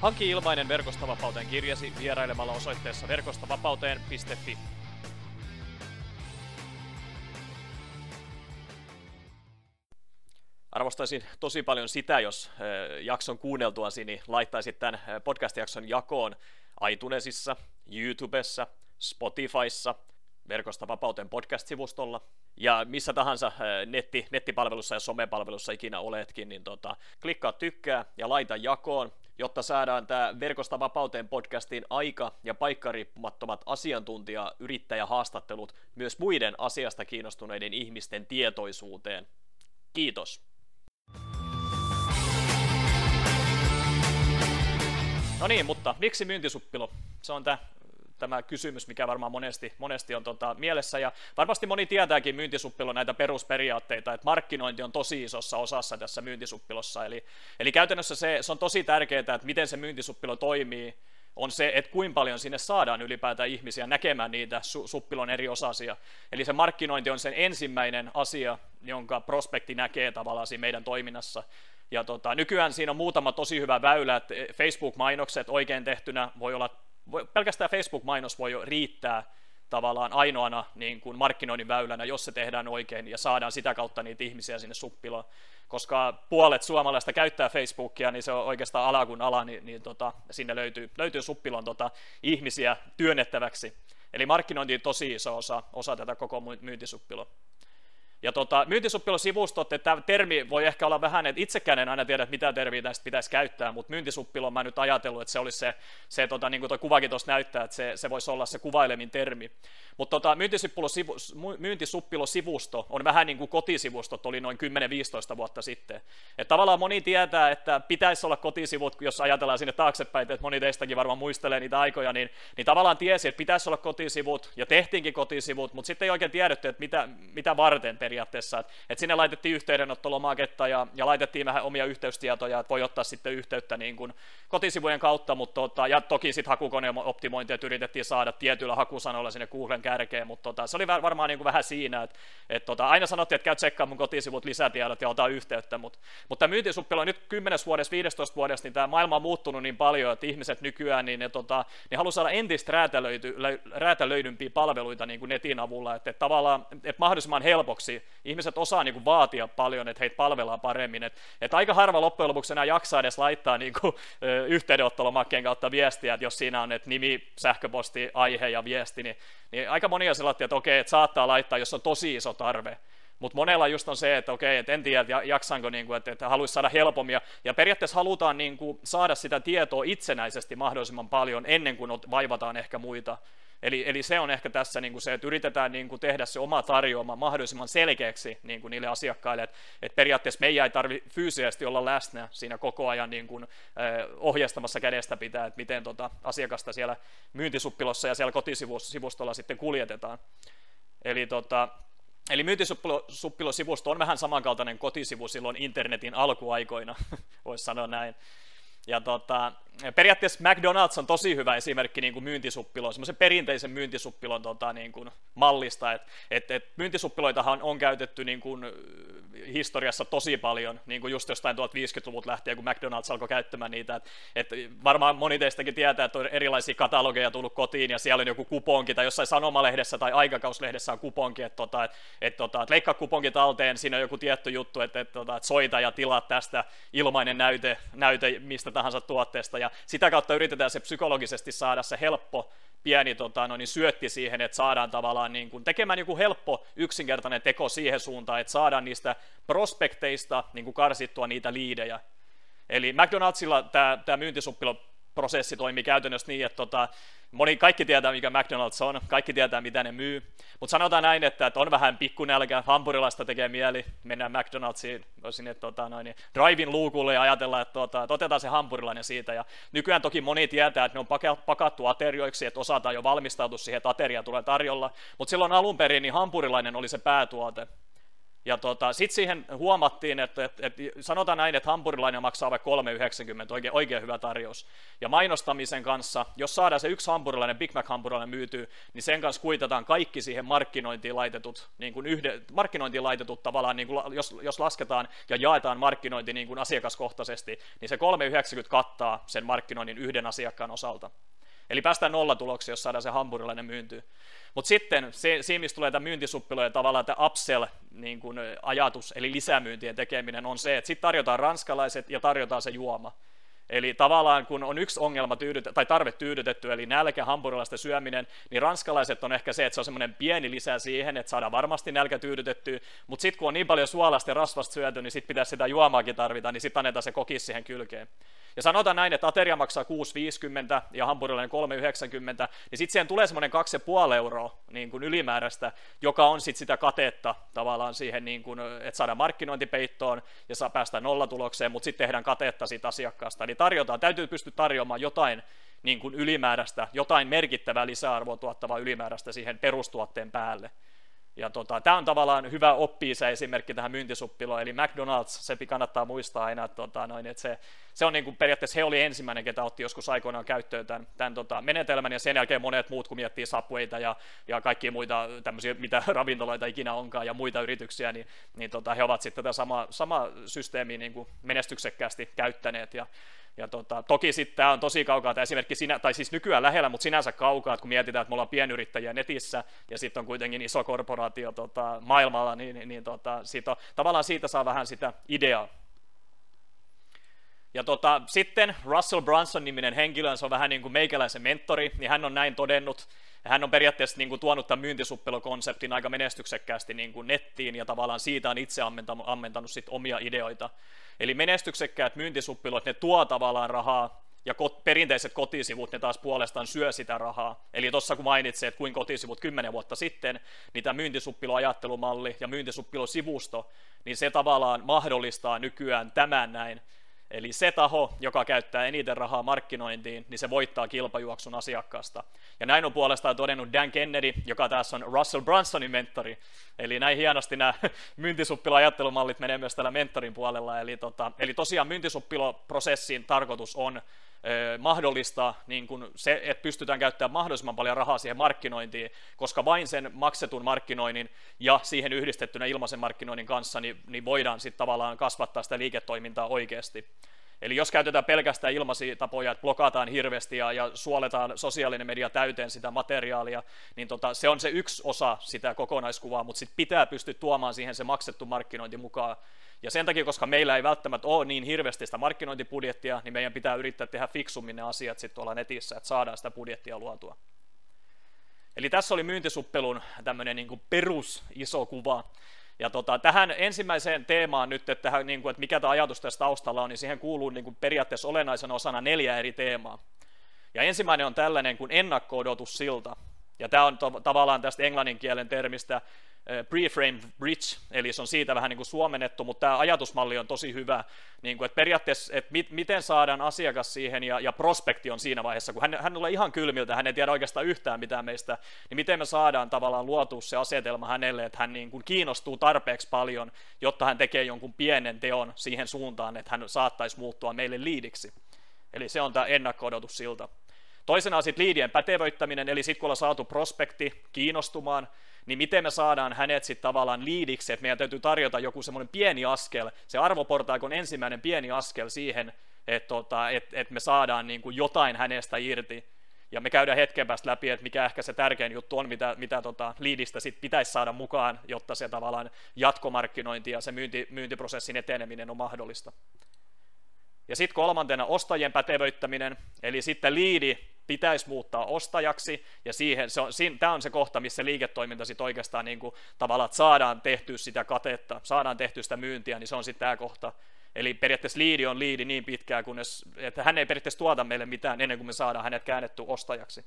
Hanki ilmainen Verkostavapauteen kirjasi vierailemalla osoitteessa verkostavapauteen.fi. Arvostaisin tosi paljon sitä, jos jakson kuunneltuasi niin laittaisit tämän podcast-jakson jakoon iTunesissa, YouTubessa, Spotifyssa, Verkosta vapauteen podcast-sivustolla ja missä tahansa netti, nettipalvelussa ja somepalvelussa ikinä oletkin, niin tota, klikkaa tykkää ja laita jakoon jotta saadaan tämä Verkosta vapauteen podcastin aika- ja paikkariippumattomat asiantuntija-yrittäjähaastattelut myös muiden asiasta kiinnostuneiden ihmisten tietoisuuteen. Kiitos. No niin, mutta miksi myyntisuppilo? Se on tämä tämä kysymys, mikä varmaan monesti, monesti on tota, mielessä. Ja varmasti moni tietääkin myyntisuppilon näitä perusperiaatteita, että markkinointi on tosi isossa osassa tässä myyntisuppilossa. Eli, eli käytännössä se, se on tosi tärkeää, että miten se myyntisuppilo toimii, on se, että kuinka paljon sinne saadaan ylipäätään ihmisiä näkemään niitä su- suppilon eri osasia. Eli se markkinointi on sen ensimmäinen asia, jonka prospekti näkee tavallaan siinä meidän toiminnassa. Ja tota, nykyään siinä on muutama tosi hyvä väylä, että Facebook-mainokset oikein tehtynä voi olla pelkästään Facebook-mainos voi jo riittää tavallaan ainoana niin kuin markkinoinnin väylänä, jos se tehdään oikein ja saadaan sitä kautta niitä ihmisiä sinne suppiloon. Koska puolet suomalaista käyttää Facebookia, niin se on oikeastaan ala kuin ala, niin, niin tota, sinne löytyy, löytyy suppilon tota, ihmisiä työnnettäväksi. Eli markkinointi on tosi iso osa, osa tätä koko myyntisuppilon. Ja tota, myyntisuppilosivustot, että tämä termi voi ehkä olla vähän, että itsekään en aina tiedä, että mitä termiä tästä pitäisi käyttää, mutta myyntisuppilo mä nyt ajatellut, että se olisi se, se tota, niin kuin tuo kuvakin tuossa näyttää, että se, se voisi olla se kuvailemin termi. Mutta tota, myyntisuppilosivusto on vähän niin kuin kotisivustot oli noin 10-15 vuotta sitten. Et tavallaan moni tietää, että pitäisi olla kotisivut, jos ajatellaan sinne taaksepäin, että moni teistäkin varmaan muistelee niitä aikoja, niin, niin tavallaan tiesi, että pitäisi olla kotisivut ja tehtiinkin kotisivut, mutta sitten ei oikein tiedetty, että mitä, mitä varten periaatteessa. Että et sinne laitettiin yhteydenottolomaketta ja, ja laitettiin vähän omia yhteystietoja, että voi ottaa sitten yhteyttä niin kuin kotisivujen kautta, mutta tota, ja toki sitten hakukoneen optimointia yritettiin saada tietyillä hakusanoilla sinne Googlen kärkeen, mutta tota, se oli varmaan niin kuin vähän siinä, että et tota, aina sanottiin, että käy tsekkaa mun kotisivut lisätiedot ja ota yhteyttä, mutta, mutta myyntisuppilo on nyt 10 vuodessa, 15 vuodessa, niin tämä maailma on muuttunut niin paljon, että ihmiset nykyään niin ne, tota, ne haluaa saada entistä räätälöity, räätälöidympiä palveluita niin kuin netin avulla, että, että tavallaan että mahdollisimman helpoksi ihmiset osaa niin kuin vaatia paljon, että heitä palvellaan paremmin, että, että aika harva loppujen lopuksi enää jaksaa edes laittaa niin kuin, yhteydenottolomakkeen kautta viestiä, että jos siinä on että nimi, sähköposti, aihe ja viesti, niin, niin aika monia sellaisia, että okei, että saattaa laittaa, jos on tosi iso tarve. Mutta monella just on se, että okei, että en tiedä, että jaksanko, niin kuin, että, että haluaisi saada helpommin. Ja, ja periaatteessa halutaan niin kuin, saada sitä tietoa itsenäisesti mahdollisimman paljon ennen kuin vaivataan ehkä muita. Eli, eli se on ehkä tässä niin kuin se, että yritetään niin kuin tehdä se oma tarjoama mahdollisimman selkeäksi niin kuin niille asiakkaille, että, että periaatteessa meidän ei tarvitse fyysisesti olla läsnä siinä koko ajan niin kuin, eh, ohjastamassa kädestä pitää, että miten tota asiakasta siellä myyntisuppilossa ja siellä kotisivustolla sitten kuljetetaan. Eli tota, Eli myyntisuppilosivusto on vähän samankaltainen kotisivu silloin internetin alkuaikoina, voisi sanoa näin. Ja tota, periaatteessa McDonald's on tosi hyvä esimerkki niin kuin myyntisuppilon, semmoisen perinteisen myyntisuppilon tota, niin kuin mallista, että et, et myyntisuppiloitahan on käytetty niin kuin, historiassa tosi paljon, niin kuin just jostain 1050-luvut lähtien, kun McDonald's alkoi käyttämään niitä, että et varmaan moni teistäkin tietää, että on erilaisia katalogeja tullut kotiin, ja siellä on joku kuponki, tai jossain sanomalehdessä tai aikakauslehdessä on kuponki, että tota, et, et, tota, et leikkaa kuponki talteen, siinä on joku tietty juttu, että et, tota, et soita ja tilaa tästä ilmainen näyte, näyte mistä tahansa tuotteesta, ja sitä kautta yritetään se psykologisesti saada se helppo pieni tota, no niin syötti siihen, että saadaan tavallaan niin kuin, tekemään joku helppo yksinkertainen teko siihen suuntaan, että saadaan niistä prospekteista niin kuin karsittua niitä liidejä. Eli McDonaldsilla tämä, tämä myyntisuppilo prosessi toimii käytännössä niin, että tota, moni, kaikki tietää, mikä McDonald's on, kaikki tietää, mitä ne myy, mutta sanotaan näin, että, että on vähän pikkunälkä, hampurilaista tekee mieli, mennään McDonald'siin sinne tota, noin, drive-in luukulle ja ajatellaan, että, tota, että otetaan se hampurilainen siitä, ja nykyään toki moni tietää, että ne on pakattu aterioiksi, että osataan jo valmistautua siihen, että ateria tulee tarjolla, mutta silloin alun perin niin hampurilainen oli se päätuote, ja tota, sitten siihen huomattiin, että, että, että sanotaan näin, että hampurilainen maksaa vaikka 3,90, oikein, oikein hyvä tarjous. Ja mainostamisen kanssa, jos saadaan se yksi hampurilainen, Big Mac hampurilainen myytyy, niin sen kanssa kuitataan kaikki siihen markkinointiin laitetut, niin kuin yhde, markkinointiin laitetut tavallaan, niin kuin, jos, jos lasketaan ja jaetaan markkinointi niin kuin asiakaskohtaisesti, niin se 3,90 kattaa sen markkinoinnin yhden asiakkaan osalta. Eli päästään nollatuloksia, jos saadaan se hampurilainen myyntyy. Mutta sitten siinä, mistä tulee tämä myyntisuppilojen tavallaan tämä upsell niin eli lisämyyntien tekeminen, on se, että sitten tarjotaan ranskalaiset ja tarjotaan se juoma. Eli tavallaan kun on yksi ongelma tyydyt, tai tarve tyydytetty, eli nälkä, hampurilaisten syöminen, niin ranskalaiset on ehkä se, että se on semmoinen pieni lisä siihen, että saadaan varmasti nälkä tyydytettyä, mutta sitten kun on niin paljon suolasta ja rasvasta syöty, niin sitten pitäisi sitä juomaakin tarvita, niin sitten annetaan se kokis siihen kylkeen. Ja sanotaan näin, että ateria maksaa 6,50 ja hampurilainen 3,90, niin sitten siihen tulee semmoinen 2,5 euroa niin kuin ylimääräistä, joka on sitten sitä katetta tavallaan siihen, niin kuin, että saadaan markkinointipeittoon ja saa päästä nollatulokseen, mutta sitten tehdään katetta siitä asiakkaasta. Eli tarjotaan, täytyy pystyä tarjoamaan jotain niin kuin ylimääräistä, jotain merkittävää lisäarvoa tuottavaa ylimääräistä siihen perustuotteen päälle. Ja tota, tämä on tavallaan hyvä oppia se esimerkki tähän myyntisuppiloon, eli McDonald's, se kannattaa muistaa aina, että, tota, noin, että se, se on niin kuin periaatteessa he oli ensimmäinen, ketä otti joskus aikoinaan käyttöön tämän, tämän tota, menetelmän, ja sen jälkeen monet muut, kun miettii Subwayta ja, ja kaikkia muita tämmöisiä, mitä ravintoloita ikinä onkaan, ja muita yrityksiä, niin, niin tota, he ovat sitten tätä sama, sama systeemiä niin kuin menestyksekkäästi käyttäneet, ja ja tota, toki sitten tämä on tosi kaukaa tämä esimerkki, sinä, tai siis nykyään lähellä, mutta sinänsä kaukaa, että kun mietitään, että me ollaan pienyrittäjiä netissä ja sitten on kuitenkin iso korporaatio tota, maailmalla, niin, niin, niin tota, siitä on, tavallaan siitä saa vähän sitä ideaa. Ja tota, sitten Russell Brunson-niminen henkilö, se on vähän niin kuin meikäläisen mentori, niin hän on näin todennut, hän on periaatteessa niin kuin tuonut tämän myyntisuppelokonseptin aika menestyksekkäästi niin kuin nettiin, ja tavallaan siitä on itse ammentanut, ammentanut sit omia ideoita. Eli menestyksekkäät myyntisuppilot, ne tuo tavallaan rahaa, ja kot, perinteiset kotisivut, ne taas puolestaan syö sitä rahaa. Eli tuossa kun mainitsin, että kuin kotisivut kymmenen vuotta sitten, niin tämä myyntisuppiloajattelumalli ja myyntisuppilosivusto, niin se tavallaan mahdollistaa nykyään tämän näin, Eli se taho, joka käyttää eniten rahaa markkinointiin, niin se voittaa kilpajuoksun asiakkaasta. Ja näin on puolestaan todennut Dan Kennedy, joka tässä on Russell Brunsonin mentori. Eli näin hienosti nämä myyntisuppiloajattelumallit menee myös tällä mentorin puolella. Eli, tota, eli tosiaan myyntisuppiloprosessin tarkoitus on mahdollistaa niin kun se, että pystytään käyttämään mahdollisimman paljon rahaa siihen markkinointiin, koska vain sen maksetun markkinoinnin ja siihen yhdistettynä ilmaisen markkinoinnin kanssa niin, niin voidaan sitten tavallaan kasvattaa sitä liiketoimintaa oikeasti. Eli jos käytetään pelkästään ilmaisia tapoja, että blokataan hirveästi ja, ja suoletaan sosiaalinen media täyteen sitä materiaalia, niin tota, se on se yksi osa sitä kokonaiskuvaa, mutta sitten pitää pystyä tuomaan siihen se maksettu markkinointi mukaan. Ja sen takia, koska meillä ei välttämättä ole niin hirveästi sitä markkinointibudjettia, niin meidän pitää yrittää tehdä fiksummin ne asiat sitten tuolla netissä, että saadaan sitä budjettia luotua. Eli tässä oli myyntisuppelun tämmöinen niin perus iso kuva. Ja tota, tähän ensimmäiseen teemaan nyt, että, tähän, niin kuin, että mikä tämä ajatus tässä taustalla on, niin siihen kuuluu niin kuin periaatteessa olennaisena osana neljä eri teemaa. Ja ensimmäinen on tällainen kuin ennakko-odotussilta. Ja tämä on to- tavallaan tästä englannin kielen termistä preframe bridge, eli se on siitä vähän niin kuin suomennettu, mutta tämä ajatusmalli on tosi hyvä, niin kuin, että periaatteessa, että mit, miten saadaan asiakas siihen, ja, ja prospekti on siinä vaiheessa, kun hän, hän tulee ihan kylmiltä, hän ei tiedä oikeastaan yhtään mitään meistä, niin miten me saadaan tavallaan luotua se asetelma hänelle, että hän niin kuin kiinnostuu tarpeeksi paljon, jotta hän tekee jonkun pienen teon siihen suuntaan, että hän saattaisi muuttua meille liidiksi. Eli se on tämä ennakko-odotus siltä. Toisena on sitten liidien pätevöittäminen, eli sitten kun ollaan saatu prospekti kiinnostumaan, niin miten me saadaan hänet sitten tavallaan liidiksi, että meidän täytyy tarjota joku semmoinen pieni askel, se arvoportaikon ensimmäinen pieni askel siihen, että tota, et, et me saadaan niin kuin jotain hänestä irti, ja me käydään hetken päästä läpi, että mikä ehkä se tärkein juttu on, mitä, mitä tota liidistä sit pitäisi saada mukaan, jotta se tavallaan jatkomarkkinointi ja se myynti, myyntiprosessin eteneminen on mahdollista. Ja sitten kolmantena ostajien pätevöittäminen, eli sitten liidi pitäisi muuttaa ostajaksi, ja siihen, se on, siinä, tämä on se kohta, missä liiketoiminta sitten oikeastaan niin kuin, tavallaan, että saadaan tehtyä sitä katetta, saadaan tehtyä sitä myyntiä, niin se on sitten tämä kohta. Eli periaatteessa liidi on liidi niin pitkään, kunnes, että hän ei periaatteessa tuota meille mitään ennen kuin me saadaan hänet käännetty ostajaksi.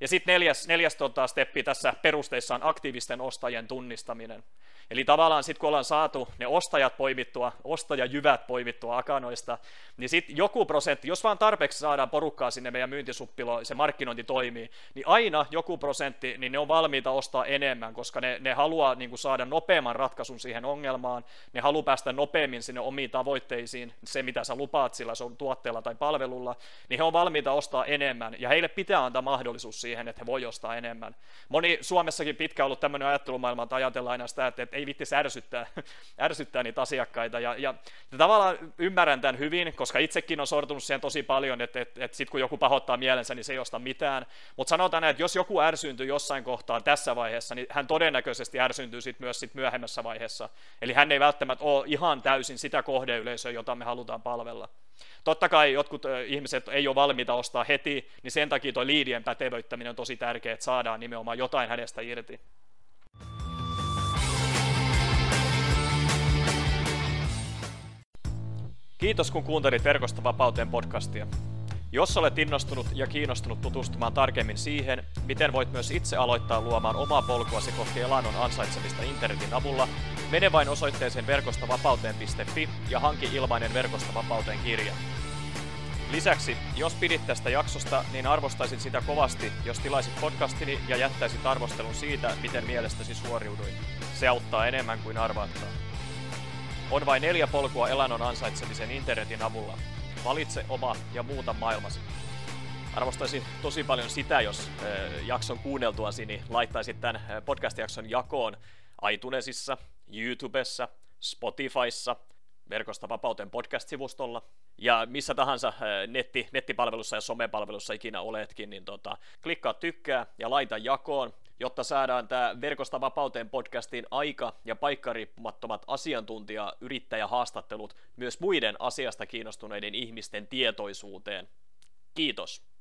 Ja sitten neljäs, neljäs tota, steppi tässä perusteissa on aktiivisten ostajien tunnistaminen. Eli tavallaan sitten kun ollaan saatu ne ostajat poimittua, ostajajyvät poimittua akanoista, niin sitten joku prosentti, jos vaan tarpeeksi saadaan porukkaa sinne meidän myyntisuppilo, se markkinointi toimii, niin aina joku prosentti, niin ne on valmiita ostaa enemmän, koska ne, ne haluaa niin kuin saada nopeamman ratkaisun siihen ongelmaan, ne haluaa päästä nopeammin sinne omiin tavoitteisiin, se mitä sä lupaat sillä sun tuotteella tai palvelulla, niin he on valmiita ostaa enemmän, ja heille pitää antaa mahdollisuus siihen, että he voi ostaa enemmän. Moni Suomessakin pitkä ollut tämmöinen ajattelumaailma, että ajatellaan aina sitä, että ei vitti ärsyttää, ärsyttää niitä asiakkaita, ja, ja, ja tavallaan ymmärrän tämän hyvin, koska itsekin on sortunut siihen tosi paljon, että, että, että sitten kun joku pahoittaa mielensä, niin se ei osta mitään. Mutta sanotaan näin, että jos joku ärsyntyy jossain kohtaa tässä vaiheessa, niin hän todennäköisesti ärsyntyy sit myös sit myöhemmässä vaiheessa. Eli hän ei välttämättä ole ihan täysin sitä kohdeyleisöä, jota me halutaan palvella. Totta kai jotkut ihmiset ei ole valmiita ostaa heti, niin sen takia tuo liidien pätevöittäminen on tosi tärkeää, että saadaan nimenomaan jotain hänestä irti. Kiitos kun kuuntelit Verkosta vapauteen podcastia. Jos olet innostunut ja kiinnostunut tutustumaan tarkemmin siihen, miten voit myös itse aloittaa luomaan omaa polkuasi kohti elannon ansaitsemista internetin avulla, mene vain osoitteeseen verkostavapauteen.fi ja hanki ilmainen Verkosta vapauteen kirja. Lisäksi, jos pidit tästä jaksosta, niin arvostaisin sitä kovasti, jos tilaisit podcastini ja jättäisit arvostelun siitä, miten mielestäsi suoriuduin. Se auttaa enemmän kuin arvaattaa. On vain neljä polkua elannon ansaitsemisen internetin avulla. Valitse oma ja muuta maailmasi. Arvostaisin tosi paljon sitä, jos jakson kuunneltuasi niin laittaisit tämän podcast-jakson jakoon iTunesissa, YouTubessa, Spotifyssa, verkosta vapauteen podcast-sivustolla ja missä tahansa netti, nettipalvelussa ja somepalvelussa ikinä oletkin, niin tota, klikkaa tykkää ja laita jakoon jotta saadaan tämä Verkosta vapauteen podcastin aika- ja paikkariippumattomat asiantuntija-yrittäjähaastattelut myös muiden asiasta kiinnostuneiden ihmisten tietoisuuteen. Kiitos.